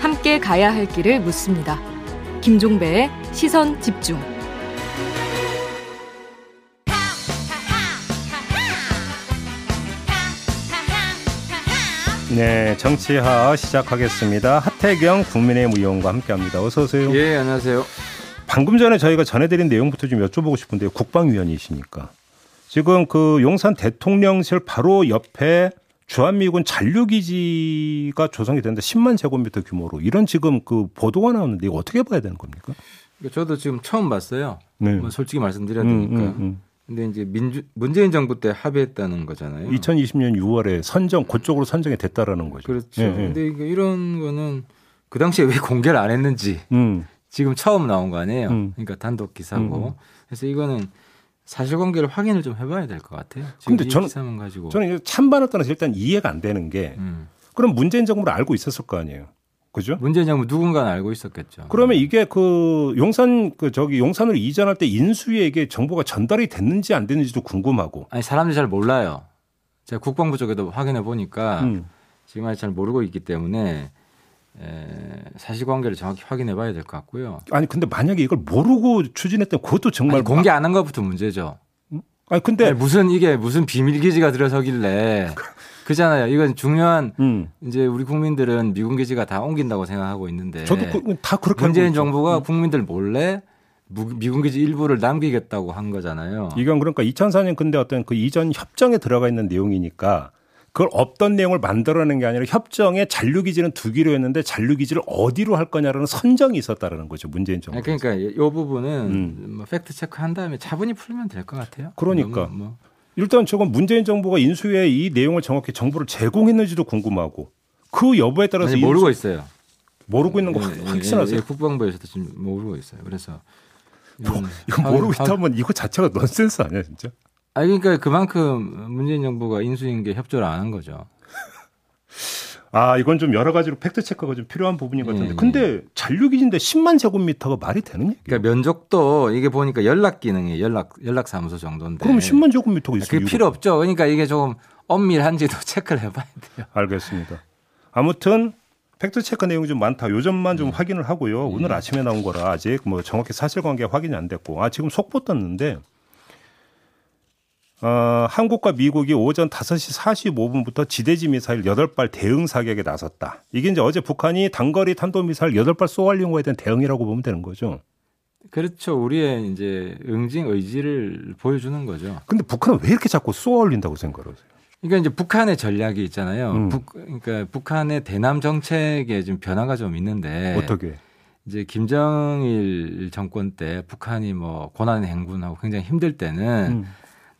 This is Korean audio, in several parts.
함께 가야 할 길을 묻습니다. 김종배의 시선 집중. 네, 정치하 시작하겠습니다. 하태경 국민의힘 의원과 함께합니다. 어서 오세요. 예, 안녕하세요. 방금 전에 저희가 전해드린 내용부터 좀 여쭤보고 싶은데요. 국방위원이시니까 지금 그 용산 대통령실 바로 옆에 주한미군 잔류기지가 조성이 된다. 10만 제곱미터 규모로 이런 지금 그 보도가 나오는데 이거 어떻게 봐야 되는 겁니까? 저도 지금 처음 봤어요. 네. 뭐 솔직히 말씀드려야 음, 되니까. 음, 음. 근데 이제 민주 문재인 정부 때 합의했다는 거잖아요. 2020년 6월에 선정 그쪽으로 선정이 됐다라는 거죠. 그렇죠. 예, 예. 근데 이런 거는 그 당시에 왜 공개를 안 했는지 음, 지금 처음 나온 거 아니에요. 음. 그러니까 단독 기사고. 음. 그래서 이거는 사실관계를 확인을 좀 해봐야 될 것 같아요. 근데 이 저는-. 저는 찬반을 떠나서 일단 이해가 안 되는 게 음. 그럼 문재인 정부를 알고 있었을 거 아니에요. 그죠? 문재인 정부 누군가는 알고 있었겠죠. 그러면 이게 그 용산 그 저기 용산으로 이전할 때 인수위에게 정보가 전달이 됐는지 안 됐는지도 궁금하고. 아니 사람들이 잘 몰라요. 제가 국방부 쪽에도 확인해 보니까 음. 지금 아직 잘 모르고 있기 때문에 에, 사실관계를 정확히 확인해 봐야 될 것 같고요. 아니 근데 만약에 이걸 모르고 추진했다면 그것도 정말 아니, 공개 안 한 것부터 문제죠. 아니 근데 아니, 무슨 이게 무슨 비밀 기지가 들어서길래 그잖아요. 이건 중요한 음. 이제 우리 국민들은 미군 기지가 다 옮긴다고 생각하고 있는데 저도 그, 다 그렇게 문재인. 정부가 국민들 몰래 무- 미군 기지 일부를 남기겠다고 한 거잖아요. 이건 그러니까 2004년 근데 어떤 그 이전 협정에 들어가 있는 내용이니까 그걸 없던 내용을 만들어낸 게 아니라 협정에 잔류 기지는 두기로 했는데 잔류 기지를 어디로 할 거냐라는 선정이 있었다라는 거죠 문재인 정부. 아니, 그러니까 이 부분은 음. 뭐 fact check한 다음에 차분히 풀면 될 것 같아요. 그러니까. 뭐 일단 저건 문재인 정부가 인수위에 이 내용을 정확히 정보를 제공했는지도 궁금하고 그 여부에 따라서 아니, 인수- 모르고 있어요. 모르고 있는 거 예, 확- 예, 확신하세요? 예, 국방부에서도 지금 모르고 있어요. 그래서 뭐, 이거 화- 모르고 화- 있다면 이거 자체가 넌센스 아니야 진짜? 아니 그러니까 그만큼 문재인 정부가 인수인계 협조를 안 한 거죠. 아 이건 좀 여러 가지로 fact check가 좀 필요한 부분인 것 같은데 예, 근데 잔류 기지인데 10만 제곱미터가 말이 되는 얘기? 그러니까 면적도 이게 보니까 연락 기능이 연락 연락 사무소 정도인데. 그럼 10만 제곱미터가 있어요. 그게 필요 없죠. 그러니까 이게 조금 엄밀한지도 체크를 해 봐야 돼요. 알겠습니다. 아무튼 팩트 체크 내용이 좀 많다. 요 점만 좀 확인을 하고요. 오늘 아침에 나온 거라 아직 뭐 정확히 사실관계 확인이 안 됐고 아 지금 속보 떴는데 어, 한국과 미국이 오전 5시 45분부터 지대지 미사일 8발 대응 사격에 나섰다. 이게 이제 어제 북한이 단거리 탄도미사일 8발 쏘아올린 거에 대한 대응이라고 보면 되는 거죠. 그렇죠. 우리의 이제 응징 의지를 보여주는 거죠. 근데 북한은 왜 이렇게 자꾸 쏘아올린다고 생각을 하세요? 그러니까 이제 북한의 전략이 있잖아요. 음. 북, 그러니까 북한의 대남 정책에 좀 변화가 좀 있는데 어떻게? 이제 김정일 정권 때 북한이 뭐 고난 행군하고 굉장히 힘들 때는 음.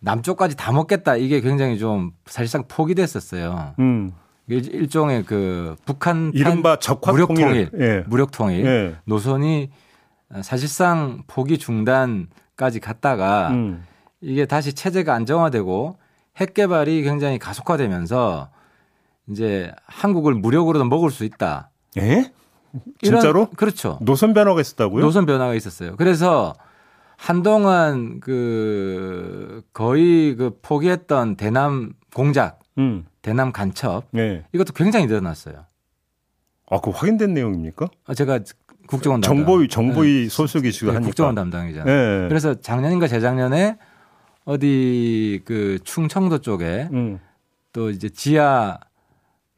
남쪽까지 다 먹겠다 이게 굉장히 좀 사실상 포기됐었어요. 음. 일- 일종의 그 북한 이른바 적화 무력 통일. 예. 무력 통일 예. 노선이 사실상 포기 중단까지 갔다가 음. 이게 다시 체제가 안정화되고 핵 개발이 굉장히 가속화되면서 이제 한국을 무력으로도 먹을 수 있다. 예? 진짜로? 그렇죠. 노선 변화가 있었다고요? 노선 변화가 있었어요. 그래서 한동안 그 거의 그 포기했던 대남 공작, 음. 대남 간첩 네. 이것도 굉장히 늘어났어요. 아, 그 확인된 내용입니까? 아, 제가 국정원 담당. 정보위 정보위 네. 소속이시고 네, 하니까. 국정원 담당이잖아요. 예. 그래서 작년인가 재작년에 어디 그 충청도 쪽에 음. 또 이제 지하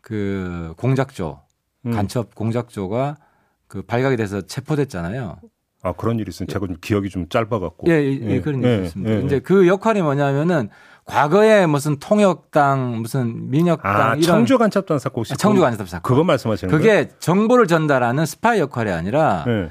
그 공작조 음. 간첩 공작조가 그 발각이 돼서 체포됐잖아요. 아 그런 일이 있으면 제가 좀 기억이 좀 짧아갖고. 예, 예, 예, 그런 일이 예, 있습니다. 예, 이제 예. 그 역할이 뭐냐면은 과거에 무슨 통역당 무슨 민혁당 아 이런 청주 간첩단 사건 혹시 아, 청주 간첩 사건. 그거 말씀하시는 거예요? 그게 정보를 전달하는 스파이 역할이 아니라 예.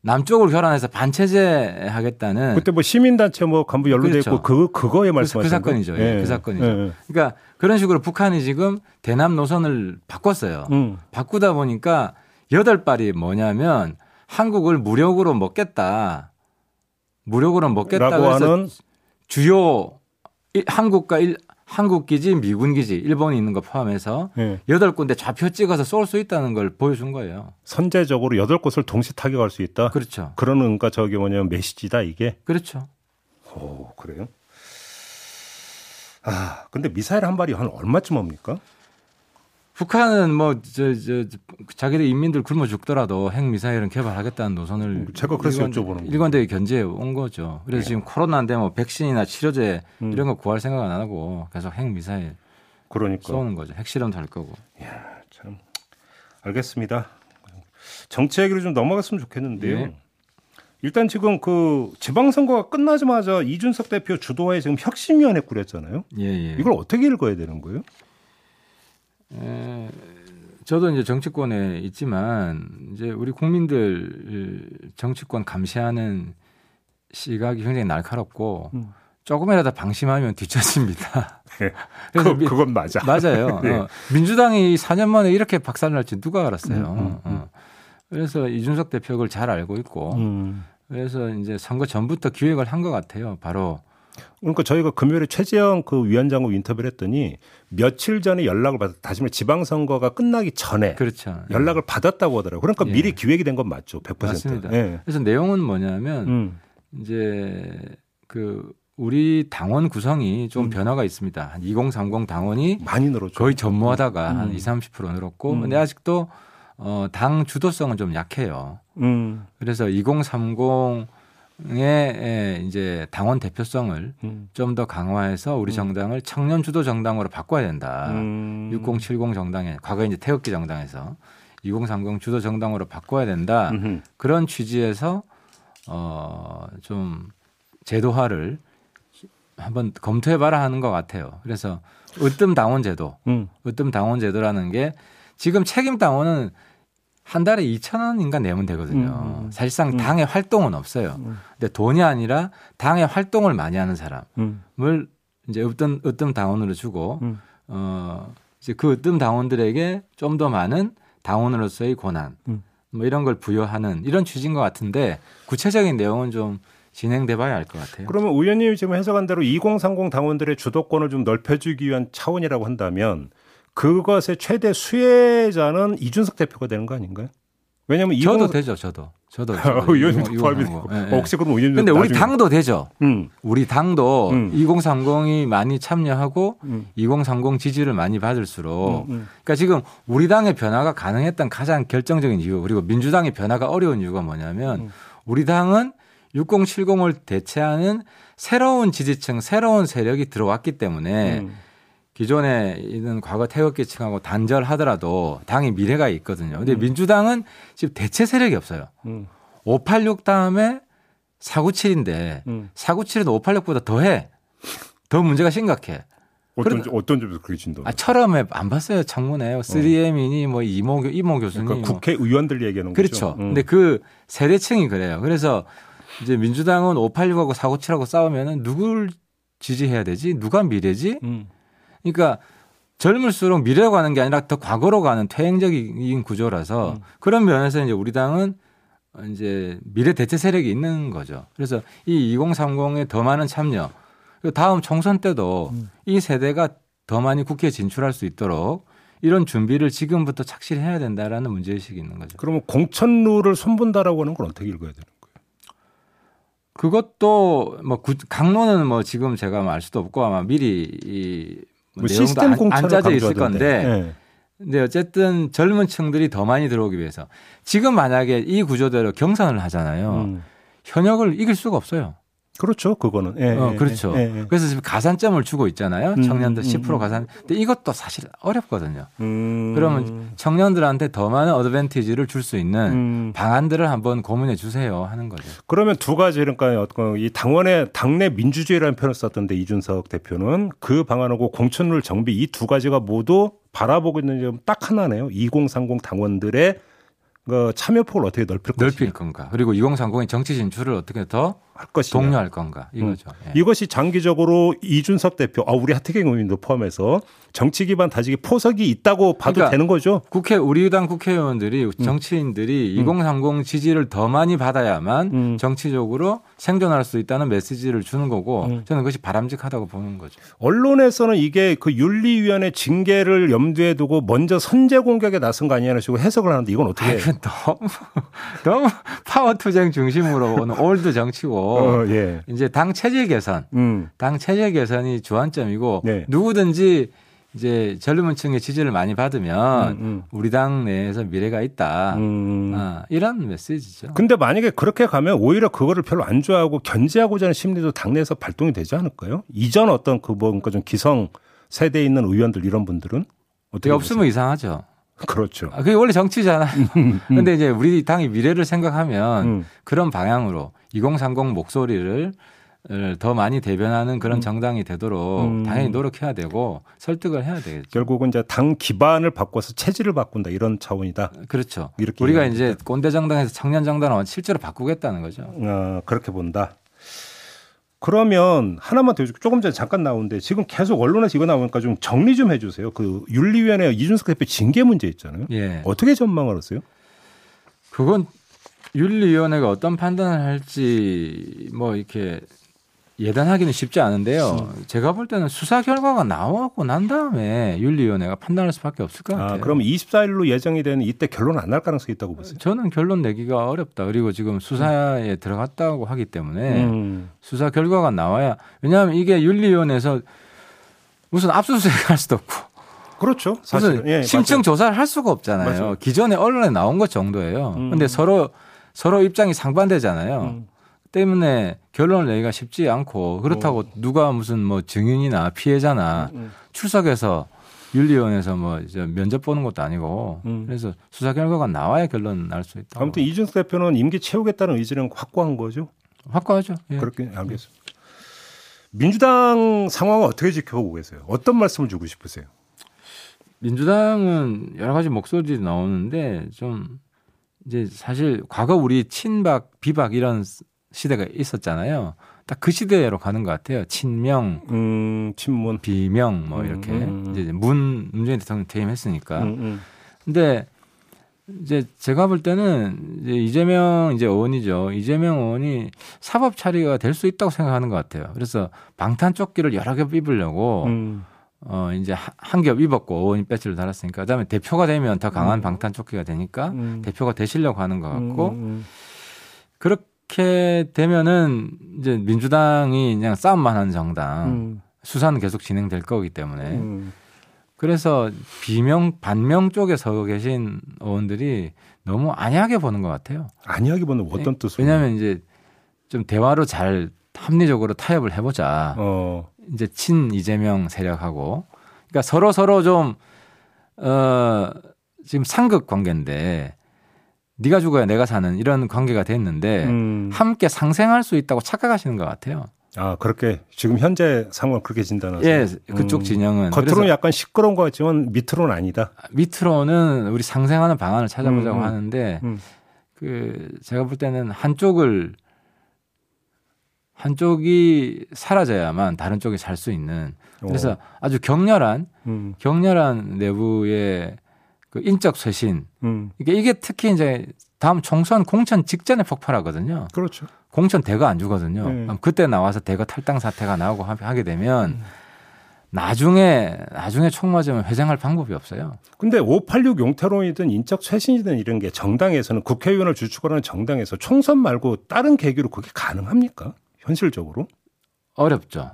남쪽으로 결혼해서 반체제 하겠다는 그때 뭐 시민단체 뭐 간부 연루돼 그렇죠. 있고 그 그거에 그, 말씀하시는 그 사건이죠. 예, 그 사건이죠. 예, 예. 그러니까 그런 식으로 북한이 지금 대남 노선을 바꿨어요. 음. 바꾸다 보니까 여덟 발이 뭐냐면 한국을 무력으로 먹겠다. 무력으로 먹겠다. 라고 그래서 하는 주요 일- 한국과 일, 한국 기지, 미군 기지, 일본이 있는 거 포함해서 예. 여덟 군데 좌표 찍어서 쏠 수 있다는 걸 보여준 거예요. 선제적으로 여덟 곳을 동시 타격할 수 있다. 그렇죠. 그런 그러니까 저기 뭐냐면 메시지다 이게. 그렇죠. 오 그래요? 아, 근데 미사일 한 발이 한 얼마쯤 옵니까? 북한은 뭐 저 저 자기들 인민들 굶어 죽더라도 핵 미사일은 개발하겠다는 노선을 제가 그래서 여쭤보는 일관되게 견제해 온 거죠. 그래서 네. 지금 코로나인데 뭐 백신이나 치료제 음. 이런 거 구할 생각 안 하고 계속 핵 미사일 그러니까 쏘는 거죠. 핵실험도 할 거고. 야, 참 알겠습니다. 정치 얘기를 좀 넘어갔으면 좋겠는데요. 예. 일단 지금 그 지방선거가 끝나자마자 이준석 대표 주도하에 지금 혁신위원회 꾸렸잖아요. 예, 예. 이걸 어떻게 읽어야 되는 거예요? 에, 저도 이제 정치권에 있지만 이제 우리 국민들 정치권 감시하는 시각이 굉장히 날카롭고 음. 조금이라도 방심하면 뒤처집니다. 네. 그, 그건 맞아. 맞아요. 네. 어, 민주당이 4년 만에 이렇게 박살날지 누가 알았어요. 음, 음, 음. 어. 그래서 이준석 대표 그걸 잘 알고 있고 음. 그래서 이제 선거 전부터 기획을 한 것 같아요. 바로 그러니까 저희가 금요일에 최재형 그 위원장과 인터뷰를 했더니 며칠 전에 연락을 받았 다시 말해 지방선거가 끝나기 전에 그렇죠. 연락을 받았다고 하더라고요. 그러니까 예. 미리 기획이 된 건 맞죠. 100%. 맞습니다. 예. 그래서 내용은 뭐냐면 음. 이제 그 우리 당원 구성이 좀 음. 변화가 있습니다. 한 2030 당원이 많이 늘었죠. 거의 전무하다가 음. 한 20, 30% 늘었고 음. 근데 아직도 어, 당 주도성은 좀 약해요. 음. 그래서 2030 의 에, 이제 당원 대표성을 음. 좀더 강화해서 우리 음. 정당을 청년 주도 정당으로 바꿔야 된다. 음. 6070 정당에 과거에 이제 태극기 정당에서 2030 주도 정당으로 바꿔야 된다. 음흠. 그런 취지에서 어, 좀 제도화를 한번 검토해봐라 하는 것 같아요. 그래서 으뜸 당원 제도, 음. 으뜸 당원 제도라는 게 지금 책임 당원은 한 달에 2천 원인가 내면 되거든요. 음. 사실상 음. 당의 활동은 없어요. 음. 근데 돈이 아니라 당의 활동을 많이 하는 사람을 음. 이제 으뜸 으뜸 당원으로 주고 음. 어 이제 그 으뜸 당원들에게 좀 더 많은 당원으로서의 권한 음. 뭐 이런 걸 부여하는 이런 취지인 것 같은데 구체적인 내용은 좀 진행돼 봐야 알 것 같아요. 그러면 의원님이 지금 해석한 대로 2030 당원들의 주도권을 좀 넓혀주기 위한 차원이라고 한다면 그것의 최대 수혜자는 이준석 대표가 되는 거 아닌가요? 왜냐하면 저도 되죠, 저도. 저도. 의원님 포함이 되고. 네, 네. 혹시 그럼 근데 우리 당도 되죠. 음. 우리 당도 음. 2030이 많이 참여하고 음. 2030 지지를 많이 받을수록 음, 음. 그러니까 지금 우리 당의 변화가 가능했던 가장 결정적인 이유 그리고 민주당의 변화가 어려운 이유가 뭐냐면 음. 우리 당은 6070을 대체하는 새로운 지지층, 새로운 세력이 들어왔기 때문에 기존에 있는 과거 태극기층하고 단절하더라도 당의 미래가 있거든요. 근데 음. 민주당은 지금 대체 세력이 없어요. 음. 586 다음에 497인데 음. 497은 586보다 더해. 더 문제가 심각해. 어떤 그러니까, 어떤 점에서 그게 진동? 아 처음에 안 봤어요 창문에 3M이니 뭐 이모 이모 교수님 그러니까 뭐. 국회의원들 얘기하는 그렇죠. 거죠. 그렇죠. 음. 근데 그 세대층이 그래요. 그래서 이제 민주당은 586하고 497하고 싸우면은 누굴 지지해야 되지? 누가 미래지? 음. 그러니까 젊을수록 미래로 가는 게 아니라 더 과거로 가는 퇴행적인 구조라서 음. 그런 면에서 이제 우리 당은 이제 미래 대체 세력이 있는 거죠. 그래서 이 2030에 더 많은 참여, 그리고 다음 총선 때도 음. 이 세대가 더 많이 국회에 진출할 수 있도록 이런 준비를 지금부터 착실히 해야 된다라는 문제의식이 있는 거죠. 그러면 공천룰을 손본다라고 하는 건 어떻게 읽어야 되는 거예요? 그것도 뭐 강론은 뭐 지금 제가 알 수도 없고 아마 미리 이 뭐 시스템 안, 안 짜져 있을 건데. 네. 근데 어쨌든 젊은 층들이 더 많이 들어오기 위해서 지금 만약에 이 구조대로 경선을 하잖아요. 음. 현역을 이길 수가 없어요. 그렇죠. 그거는. 예, 어, 예, 그렇죠. 예, 예. 그래서 지금 가산점을 주고 있잖아요. 음, 청년들 음, 10% 가산. 근데 이것도 사실 어렵거든요. 음. 그러면 청년들한테 더 많은 어드밴티지를 줄 수 있는 음. 방안들을 한번 고민해 주세요 하는 거죠. 그러면 두 가지 그러니까 어떤 이 당원의 당내 민주주의라는 표현을 썼던데 이준석 대표는 그 방안하고 공천룰 정비 이 두 가지가 모두 바라보고 있는 점 딱 하나네요. 2030 당원들의 그 참여폭을 어떻게 넓힐, 넓힐 건가. 그리고 2030의 정치 진출을 어떻게 더 할 것이냐. 독려할 건가. 이거죠. 음. 예. 이것이 장기적으로 이준석 대표, 아, 우리 하태경 의원도 포함해서 정치 기반 다지기 포석이 있다고 봐도 그러니까 되는 거죠. 국회, 우리 당 국회의원들이, 음. 정치인들이 음. 2030 지지를 더 많이 받아야만 음. 정치적으로 생존할 수 있다는 메시지를 주는 거고 음. 저는 그것이 바람직하다고 보는 거죠. 언론에서는 이게 그 윤리위원회 징계를 염두에 두고 먼저 선제 공격에 나선 거 아니냐는 식으로 해석을 하는데 이건 어떻게 해요? 너무, 너무 파워 투쟁 중심으로 오는 old 정치고 어, 예. 이제 당 체질 개선, 음. 당 체질 개선이 주안점이고 네. 누구든지 이제 젊은 층의 지지를 많이 받으면 음, 음. 우리 당 내에서 미래가 있다. 음. 아, 이런 메시지죠. 근데 만약에 그렇게 가면 오히려 그거를 별로 안 좋아하고 견제하고자 하는 심리도 당내에서 발동이 되지 않을까요? 이전 어떤 그 뭔가 좀 기성 세대에 있는 의원들 이런 분들은 어떻게 없으면 이상하죠. 그렇죠. 아, 그게 원래 정치잖아요. 음. 근데 이제 우리 당의 미래를 생각하면 음. 그런 방향으로 2030 목소리를 더 많이 대변하는 그런 음. 정당이 되도록 음. 당연히 노력해야 되고 설득을 해야 되겠죠. 결국은 이제 당 기반을 바꿔서 체질을 바꾼다 이런 차원이다. 그렇죠. 이렇게 우리가 이제 꼰대 정당에서 청년 정당을 실제로 바꾸겠다는 거죠. 어, 그렇게 본다. 그러면 하나만 더 조금 전에 잠깐 나오는데 지금 계속 언론에서 이거 나오니까 좀 정리 좀 해주세요. 그 윤리위원회 이준석 대표 징계 문제 있잖아요. 예. 어떻게 전망을 하세요? 그건 윤리위원회가 어떤 판단을 할지 뭐 이렇게 예단하기는 쉽지 않은데요. 음. 제가 볼 때는 수사 결과가 나오고 난 다음에 윤리위원회가 판단할 수밖에 없을 것 아, 같아요. 아, 그럼 24일로 예정이 되는 이때 결론 안 날 가능성이 있다고 보세요? 저는 결론 내기가 어렵다. 그리고 지금 수사에 음. 들어갔다고 하기 때문에 음. 수사 결과가 나와야 왜냐하면 이게 윤리위원회에서 무슨 압수수색 할 수도 없고 그렇죠. 사실 예, 심층 맞아요. 조사를 할 수가 없잖아요. 맞아요. 기존에 언론에 나온 것 정도예요. 음. 근데 서로 서로 입장이 상반되잖아요. 음. 때문에 결론을 내기가 쉽지 않고 그렇다고 어. 누가 무슨 뭐 증인이나 피해자나 음, 음. 출석해서 윤리위원회에서 뭐 이제 면접 보는 것도 아니고 음. 그래서 수사 결과가 나와야 결론 날 수 있다. 아무튼 이준석 대표는 임기 채우겠다는 의지는 확고한 거죠. 확고하죠. 예. 그렇게 알겠습니다. 민주당 상황을 어떻게 지켜보고 계세요? 어떤 말씀을 주고 싶으세요? 민주당은 여러 가지 목소리들이 나오는데 좀 이제 사실 과거 우리 친박, 비박 이런 시대가 있었잖아요. 딱 그 시대로 가는 것 같아요. 친명, 음, 친문, 비명 뭐 음, 이렇게 음, 음. 이제 문 문재인 대통령 퇴임했으니까. 음, 음. 근데 이제 제가 볼 때는 이제 이재명 이제 의원이죠. 이재명 의원이 사법 처리가 될 수 있다고 생각하는 것 같아요. 그래서 방탄 조끼를 여러 겹 입으려고 어 이제 한 겹 입었고 의원이 배지를 달았으니까 그다음에 대표가 되면 더 강한 방탄 조끼가 되니까 대표가 되시려고 하는 것 같고 그렇게 그렇게 되면은 이제 민주당이 그냥 싸움만 하는 정당, 음. 수사는 계속 진행될 거기 때문에. 음. 그래서 비명 반명 쪽에 서 계신 의원들이 너무 안이하게 보는 것 같아요. 안이하게 보는 어떤 뜻으로? 왜냐하면 이제 좀 대화로 잘 합리적으로 타협을 해보자. 어. 이제 친 이재명 세력하고, 그러니까 서로 서로 좀 어, 지금 상극 관계인데 네가 죽어야 내가 사는 이런 관계가 됐는데 음. 함께 상생할 수 있다고 착각하시는 것 같아요. 아 그렇게 지금 현재 상황 그렇게 진단하세요? 예, 그쪽 음. 진영은 겉으로는 약간 시끄러운 것 같지만 밑으로는 아니다. 밑으로는 우리 상생하는 방안을 찾아보자고 음. 음. 하는데 음. 그 제가 볼 때는 한쪽을 한쪽이 사라져야만 다른 쪽이 살 수 있는 그래서 오. 아주 격렬한 음. 격렬한 내부의 그 인적 쇄신. 음. 이게 이게 특히 이제 다음 총선 공천 직전에 폭발하거든요. 그렇죠. 공천 대가 안 주거든요. 네. 그때 나와서 대거 탈당 사태가 나오고 하게 되면 음. 나중에 나중에 총 맞으면 회장할 방법이 없어요. 근데 586 용태론이든 인적 쇄신이든 이런 게 정당에서는 국회의원을 주축하는 정당에서 총선 말고 다른 계기로 그게 가능합니까? 현실적으로? 어렵죠.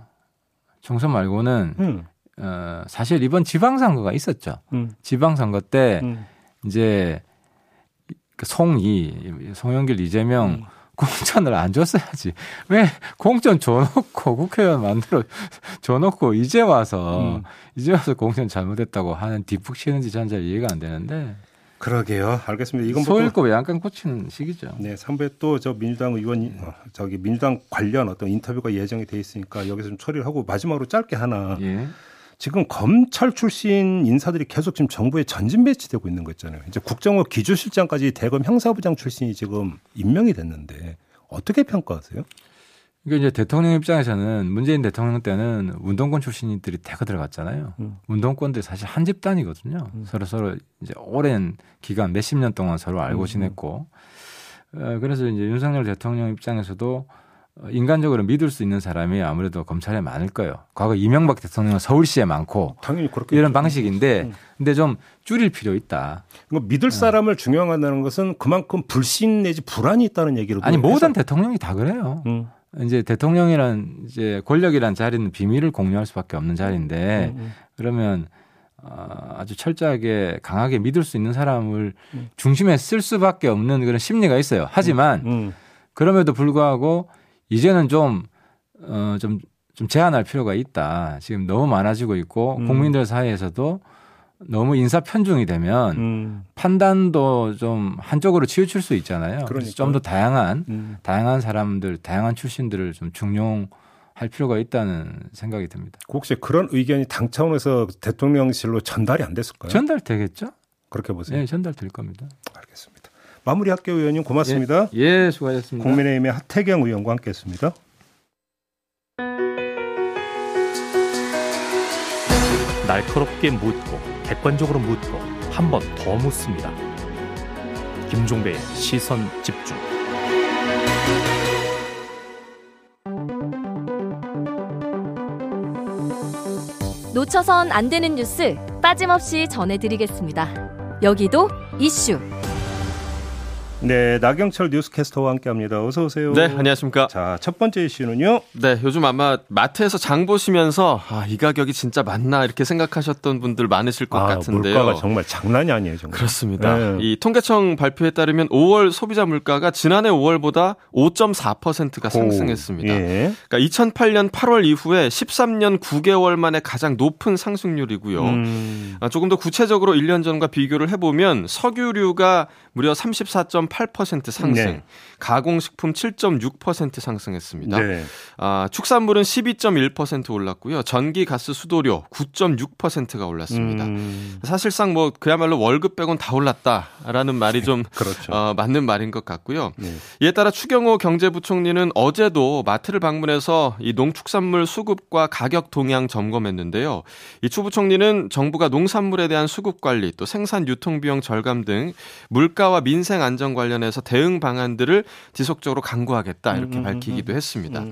총선 말고는 음. 어, 사실 이번 지방선거가 있었죠. 음. 지방선거 때 음. 이제 그 송이, 송영길, 이재명 음. 공천을 안 줬어야지. 왜 공천 줘놓고 국회의원 만들어 줘놓고 이제 와서 음. 이제 와서 공천 잘못했다고 하는 뒷북 치는지 전 잘 이해가 안 되는데. 그러게요. 알겠습니다. 이건 뭐 소일고 외양간 꽂히는 시기죠. 네, 3부에 또 저 민주당 의원 어, 저기 민주당 관련 어떤 인터뷰가 예정이 돼 있으니까 여기서 좀 처리를 하고 마지막으로 짧게 하나. 예. 지금 검찰 출신 인사들이 계속 지금 정부에 전진 배치되고 있는 거 있잖아요. 이제 국정원 기조실장까지 대검 형사부장 출신이 지금 임명이 됐는데 어떻게 평가하세요? 이게 이제 대통령 입장에서는 문재인 대통령 때는 운동권 출신들이 대거 들어갔잖아요. 음. 운동권들 사실 한 집단이거든요. 음. 서로 서로 이제 오랜 기간 몇십 년 동안 서로 알고 음. 지냈고. 어, 그래서 이제 윤석열 대통령 입장에서도 어, 인간적으로 믿을 수 있는 사람이 아무래도 검찰에 많을 거예요. 과거 이명박 대통령은 서울시에 많고 당연히 그렇게 이런 방식인데 음. 근데 좀 줄일 필요 있다. 믿을 사람을 중요하다는 것은 그만큼 불신 내지 불안이 있다는 얘기로 아니 모든 해서. 대통령이 다 그래요. 음. 이제 대통령이란 이제 권력이란 자리는 비밀을 공유할 수밖에 없는 자리인데 음, 음. 그러면 어, 아주 철저하게 강하게 믿을 수 있는 사람을 음. 중심에 쓸 수밖에 없는 그런 심리가 있어요. 하지만 음, 음. 그럼에도 불구하고 이제는 좀, 어, 좀, 좀 제한할 필요가 있다. 지금 너무 많아지고 있고 음. 국민들 사이에서도 너무 인사 편중이 되면 음. 판단도 좀 한쪽으로 치우칠 수 있잖아요. 그러니까. 좀더 다양한 음. 다양한 사람들, 다양한 출신들을 좀 중용할 필요가 있다는 생각이 듭니다. 혹시 그런 의견이 당 차원에서 대통령실로 전달이 안 됐을까요? 전달되겠죠? 그렇게 보세요. 네, 전달될 겁니다. 알겠습니다. 마무리할게요, 의원님. 고맙습니다. 예, 예 수고하셨습니다. 국민의힘의 하태경 의원과 함께했습니다. 날카롭게 묻고 객관적으로 묻고 한 번 더 묻습니다. 김종배의 시선 집중. 놓쳐선 안 되는 뉴스 빠짐없이 전해드리겠습니다. 여기도 이슈. 네, 나경철 뉴스캐스터와 함께합니다. 어서 오세요. 네, 안녕하십니까. 자, 첫 번째 이슈는요. 네, 요즘 아마 마트에서 장 보시면서 아, 이 가격이 진짜 맞나 이렇게 생각하셨던 분들 많으실 것 아, 같은데요. 물가가 정말 장난이 아니에요, 정말. 그렇습니다. 네. 이 통계청 발표에 따르면 5월 소비자 물가가 지난해 5월보다 5.4%가 상승했습니다. 오, 예. 그러니까 2008년 8월 이후에 13년 9개월 만에 가장 높은 상승률이고요. 음. 아, 조금 더 구체적으로 1년 전과 비교를 해보면 석유류가 무려 34.8% 상승, 네. 가공식품 7.6% 상승했습니다. 네. 아, 축산물은 12.1% 올랐고요. 전기, 가스, 수도료 9.6%가 올랐습니다. 음. 사실상 뭐 그야말로 월급 빼곤 다 올랐다라는 말이 좀 그렇죠. 어, 맞는 말인 것 같고요. 네. 이에 따라 추경호 경제부총리는 어제도 마트를 방문해서 이 농축산물 수급과 가격 동향 점검했는데요. 이 추 부총리는 정부가 농산물에 대한 수급 관리 또 생산 유통 비용 절감 등 물가와 민생 안정 관련해서 대응 방안들을 지속적으로 강구하겠다 이렇게 음, 음, 밝히기도 음, 했습니다.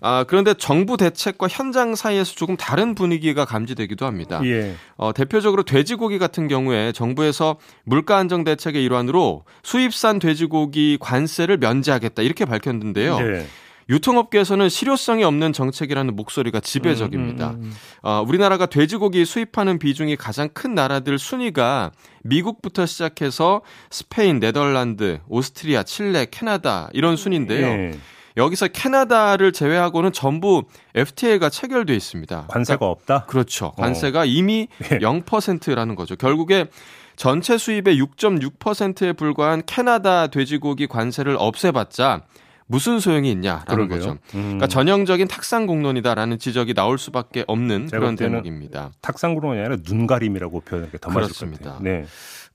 아, 그런데 정부 대책과 현장 사이에서 조금 다른 분위기가 감지되기도 합니다. 예. 어, 대표적으로 돼지고기 같은 경우에 정부에서 물가 안정 대책의 일환으로 수입산 돼지고기 관세를 면제하겠다 이렇게 밝혔는데요. 예. 유통업계에서는 실효성이 없는 정책이라는 목소리가 지배적입니다. 음, 음, 음. 어, 우리나라가 돼지고기 수입하는 비중이 가장 큰 나라들 순위가 미국부터 시작해서 스페인, 네덜란드, 오스트리아, 칠레, 캐나다 이런 순인데요. 네. 여기서 캐나다를 제외하고는 전부 FTA가 체결돼 있습니다. 관세가 그러니까, 없다? 그렇죠. 어. 관세가 어. 이미 네. 0%라는 거죠. 결국에 전체 수입의 6.6%에 불과한 캐나다 돼지고기 관세를 없애봤자 무슨 소용이 있냐라는 그러게요. 거죠. 음. 그러니까 전형적인 탁상 공론이다라는 지적이 나올 수밖에 없는 그런 대목입니다. 탁상 공론이 아니라 눈가림이라고 표현하는 게더 맞을 것 같아요. 네.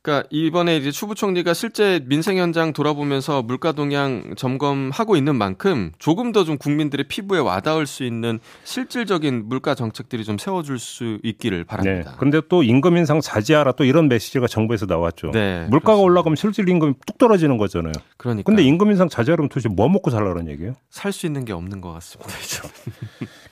그러니까 이번에 이제 추 부 총리가 실제 민생 현장 돌아보면서 물가 동향 점검하고 있는 만큼 조금 더 좀 국민들의 피부에 와닿을 수 있는 실질적인 물가 정책들이 좀 세워줄 수 있기를 바랍니다. 네. 그런데 또 임금 인상 자제하라 또 이런 메시지가 정부에서 나왔죠. 네, 물가가 그렇습니다. 올라가면 실질 임금이 뚝 떨어지는 거잖아요. 그러니까. 근데 임금 인상 자제하려면 도대체 뭐 먹고 살라는 얘기예요? 살 수 있는 게 없는 것 같습니다.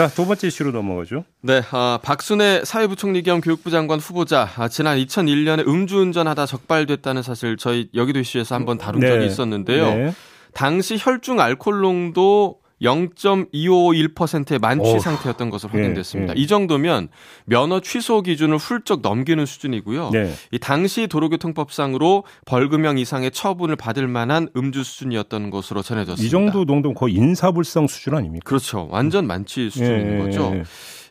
자, 두 번째 이슈로 넘어가죠. 네, 아, 박순애 사회부총리 겸 교육부 장관 후보자 아, 지난 2001년에 음주운전하다 적발됐다는 사실 저희 여기도 이슈에서 한번 다룬 네. 적이 있었는데요. 네. 당시 혈중 알코올 농도 0.251%의 만취 오. 상태였던 것으로 확인됐습니다. 네, 네. 이 정도면 면허 취소 기준을 훌쩍 넘기는 수준이고요. 네. 이 당시 도로교통법상으로 벌금형 이상의 처분을 받을 만한 음주 수준이었던 것으로 전해졌습니다. 이 정도 농도는 거의 인사불성 수준 아닙니까? 그렇죠. 완전 만취 수준인 거죠.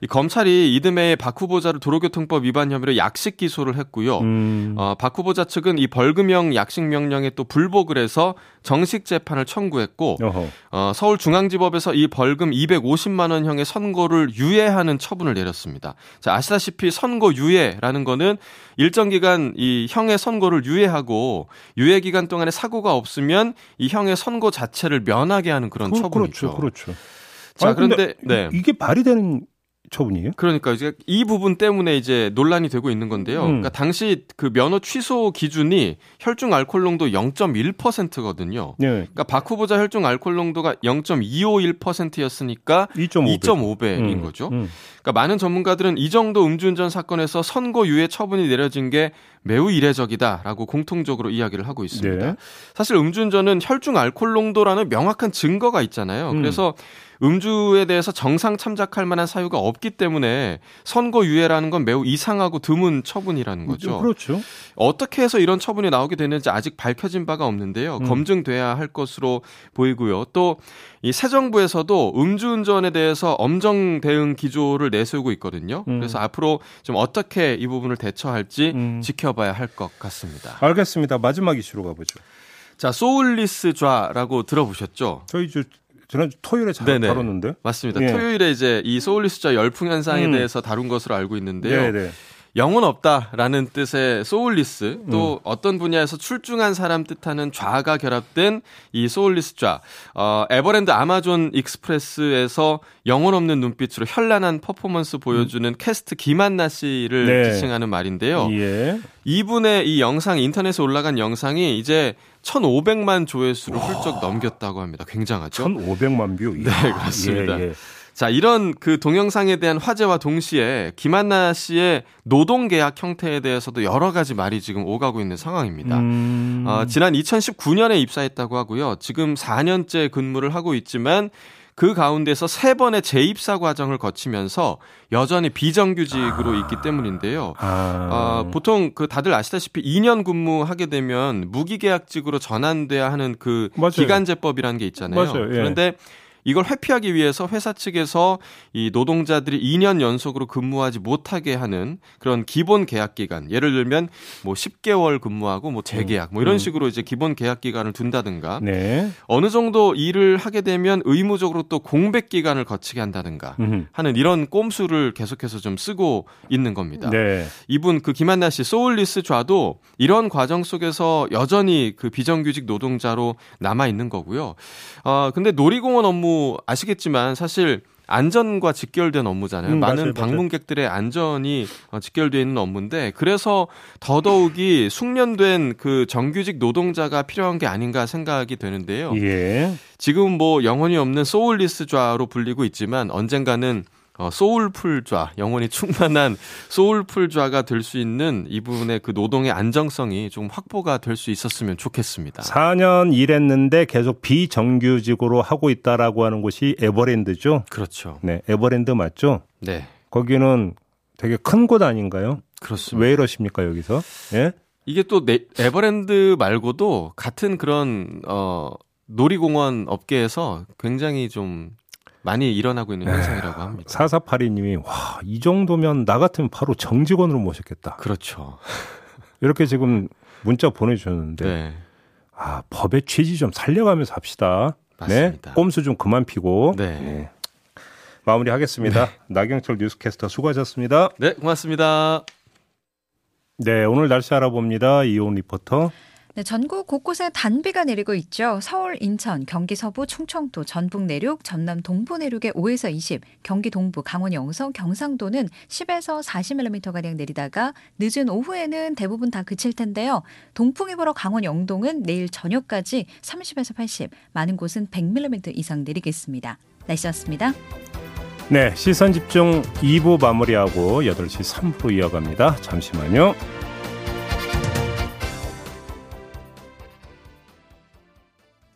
이 검찰이 이듬해 박 후보자를 도로교통법 위반 혐의로 약식 기소를 했고요. 음. 어, 박 후보자 측은 이 벌금형 약식 명령에 또 불복을 해서 정식 재판을 청구했고 어, 서울중앙지법에서 이 벌금 250만 원형의 선고를 유예하는 처분을 내렸습니다. 자, 아시다시피 선고 유예라는 거는 일정 기간 이 형의 선고를 유예하고 유예 기간 동안에 사고가 없으면 이 형의 선고 자체를 면하게 하는 그런 그, 처분이죠. 그렇죠. 그렇죠. 자, 아니, 그런데 네. 이게 말이 되는 처분이에요? 그러니까 이제 이 부분 때문에 이제 논란이 되고 있는 건데요. 음. 그러니까 당시 그 면허 취소 기준이 혈중 알코올 농도 0.1%거든요. 네. 그러니까 박 후보자 혈중 알코올 농도가 0.251%였으니까 2.5배. 2.5배인 음. 거죠. 음. 그러니까 많은 전문가들은 이 정도 음주운전 사건에서 선고 유예 처분이 내려진 게 매우 이례적이다라고 공통적으로 이야기를 하고 있습니다. 네. 사실 음주운전은 혈중 알코올 농도라는 명확한 증거가 있잖아요. 음. 그래서 음주에 대해서 정상 참작할 만한 사유가 없기 때문에 선고 유예라는 건 매우 이상하고 드문 처분이라는 거죠. 그렇죠. 어떻게 해서 이런 처분이 나오게 되는지 아직 밝혀진 바가 없는데요. 음. 검증돼야 할 것으로 보이고요. 또 이 새 정부에서도 음주운전에 대해서 엄정 대응 기조를 내세우고 있거든요. 음. 그래서 앞으로 좀 어떻게 이 부분을 대처할지 음. 지켜봐야 할 것 같습니다. 알겠습니다. 마지막 이슈로 가보죠. 자, soulless 좌라고 들어보셨죠? 저희 저 지난주 토요일에 잘 네네. 다뤘는데 맞습니다. 예. 토요일에 이제 이 soulless좌 열풍 현상에 음. 대해서 다룬 것으로 알고 있는데요. 네네. 영혼 없다라는 뜻의 soulless 또 음. 어떤 분야에서 출중한 사람 뜻하는 좌가 결합된 이 soulless 좌 어, 에버랜드 아마존 익스프레스에서 영혼 없는 눈빛으로 현란한 퍼포먼스 보여주는 음. 캐스트 김한나 씨를 네. 지칭하는 말인데요. 예. 이분의 이 영상 인터넷에 올라간 영상이 이제 1,500만 조회수를 훌쩍 넘겼다고 합니다. 굉장하죠? 1,500만 view. 네, 그렇습니다. 예, 예. 자, 이런 그 동영상에 대한 화제와 동시에 김한나 씨의 노동 계약 형태에 대해서도 여러 가지 말이 지금 오가고 있는 상황입니다. 음... 어, 지난 2019년에 입사했다고 하고요. 지금 4년째 근무를 하고 있지만 그 가운데서 세 번의 재입사 과정을 거치면서 여전히 비정규직으로 아... 있기 때문인데요. 아... 어, 보통 그 다들 아시다시피 2년 근무하게 되면 무기계약직으로 전환돼야 하는 그 맞아요. 기간제법이라는 게 있잖아요. 맞아요. 예. 그런데 이걸 회피하기 위해서 회사 측에서 이 노동자들이 2년 연속으로 근무하지 못하게 하는 그런 기본 계약 기간. 예를 들면 뭐 10개월 근무하고 뭐 재계약 뭐 이런 음. 식으로 이제 기본 계약 기간을 둔다든가 네. 어느 정도 일을 하게 되면 의무적으로 또 공백 기간을 거치게 한다든가 하는 이런 꼼수를 계속해서 좀 쓰고 있는 겁니다. 네. 이분 그 김한나 씨 소울리스 좌도 이런 과정 속에서 여전히 그 비정규직 노동자로 남아 있는 거고요. 아 근데 놀이공원 업무 아시겠지만 사실 안전과 직결된 업무잖아요. 음, 많은 맞아요, 방문객들의 맞아요. 안전이 어, 직결되어 있는 업무인데 그래서 더더욱이 숙련된 그 정규직 노동자가 필요한 게 아닌가 생각이 되는데요. 예. 지금 뭐 영혼이 없는 soulless 좌로 불리고 있지만 언젠가는 어, soulful좌, 영혼이 충만한 soulful좌가 될 수 있는 이분의 그 노동의 안정성이 좀 확보가 될 수 있었으면 좋겠습니다. 4년 일했는데 계속 비정규직으로 하고 있다라고 하는 곳이 에버랜드죠? 그렇죠. 네, 에버랜드 맞죠? 네. 거기는 되게 큰 곳 아닌가요? 그렇습니다. 왜 이러십니까, 여기서? 예? 이게 또 네, 에버랜드 말고도 같은 그런, 어, 놀이공원 업계에서 굉장히 좀 많이 일어나고 있는 현상이라고 합니다. 4482님이 와, 이 정도면 나 같으면 바로 정직원으로 모셨겠다. 그렇죠. 이렇게 지금 문자 보내주셨는데 네. 아, 법의 취지 좀 살려가면서 합시다. 네. 맞습니다. 네. 꼼수 좀 그만 피고. 네. 네. 마무리하겠습니다. 네. 나경철 뉴스캐스터 수고하셨습니다. 네, 고맙습니다. 네, 오늘 날씨 알아봅니다. 이온 리포터. 네, 전국 곳곳에 단비가 내리고 있죠. 서울, 인천, 경기 서부, 충청도, 전북 내륙, 전남 동부 내륙에 5에서 20, 경기 동부, 강원 영서, 경상도는 10에서 40mm 가량 내리다가 늦은 오후에는 대부분 다 그칠 텐데요. 동풍이 불어 강원 영동은 내일 저녁까지 30에서 80, 많은 곳은 100mm 이상 내리겠습니다. 날씨였습니다. 네, 시선 집중 2부 마무리하고 8시 3부 이어갑니다. 잠시만요.